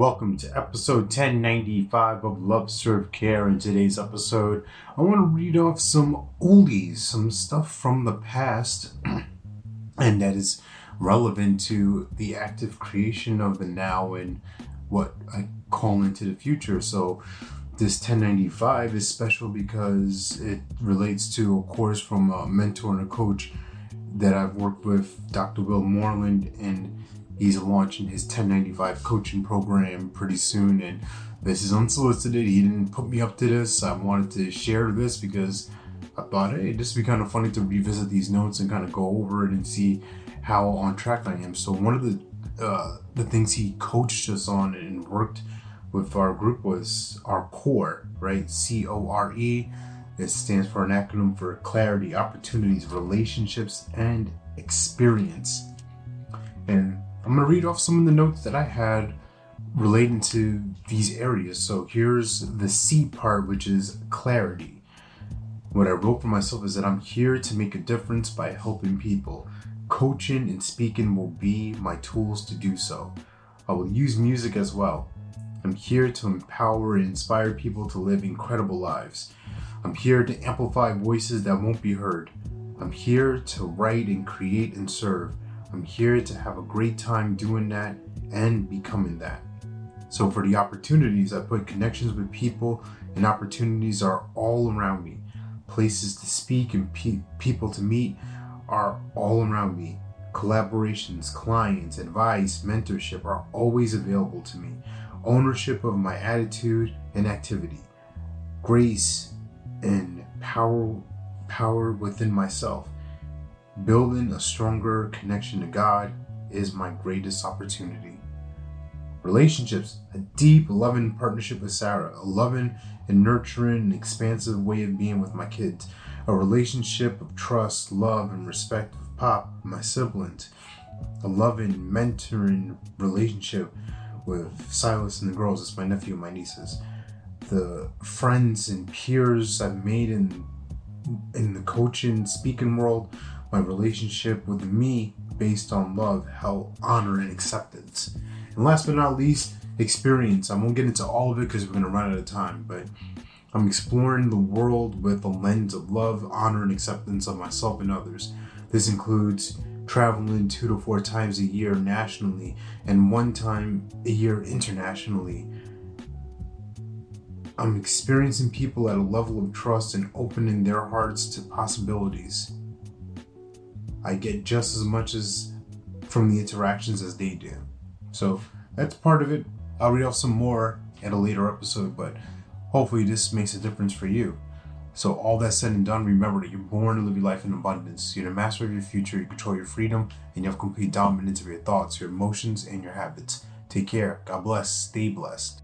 Welcome to episode 1095 of Love Serve Care. In today's episode, I want to read off some oldies, some stuff from the past, and that is relevant to the active creation of the now and what I call into the future. So, this 1095 is special because it relates to a course from a mentor and a coach that I've worked with, Dr. Will Moreland, and he's launching his 1095 coaching program pretty soon. And this is unsolicited. He didn't put me up to this. I wanted to share this because I thought, hey, this would be kind of funny to revisit these notes and kind of go over it and see how on track I am. So one of the uh, the things he coached us on and worked with our group was our core, right? C O R E. It stands for an acronym for clarity, opportunities, relationships, and experience. I'm going to read off some of the notes that I had relating to these areas. So here's the C part, which is clarity. What I wrote for myself is that I'm here to make a difference by helping people. Coaching and speaking will be my tools to do so. I will use music as well. I'm here to empower and inspire people to live incredible lives. I'm here to amplify voices that won't be heard. I'm here to write and create and serve. I'm here to have a great time doing that and becoming that. So, for the opportunities, I put connections with people, and opportunities are all around me. Places to speak and pe- people to meet are all around me. Collaborations, clients, advice, mentorship are always available to me. Ownership of my attitude and activity. Grace and power power within myself Building a stronger connection to God is my greatest opportunity. Relationships, a deep, loving partnership with Sarah, a loving and nurturing and expansive way of being with my kids, a relationship of trust, love, and respect with Pop, my siblings, a loving, mentoring relationship with Silas and the girls, it's my nephew and my nieces, the friends and peers I've made in in the coaching, speaking world, my relationship with me based on love, how honor and acceptance. And last but not least, experience. I won't get into all of it because we're going to run out of time, but I'm exploring the world with a lens of love, honor, and acceptance of myself and others. This includes traveling two to four times a year nationally and one time a year internationally. I'm experiencing people at a level of trust and opening their hearts to possibilities. I get just as much as from the interactions as they do. So that's part of it. I'll read off some more at a later episode, but hopefully this makes a difference for you. So all that said and done, remember that you're born to live your life in abundance. You're the master of your future, you control your freedom, and you have complete dominance of your thoughts, your emotions, and your habits. Take care. God bless. Stay blessed.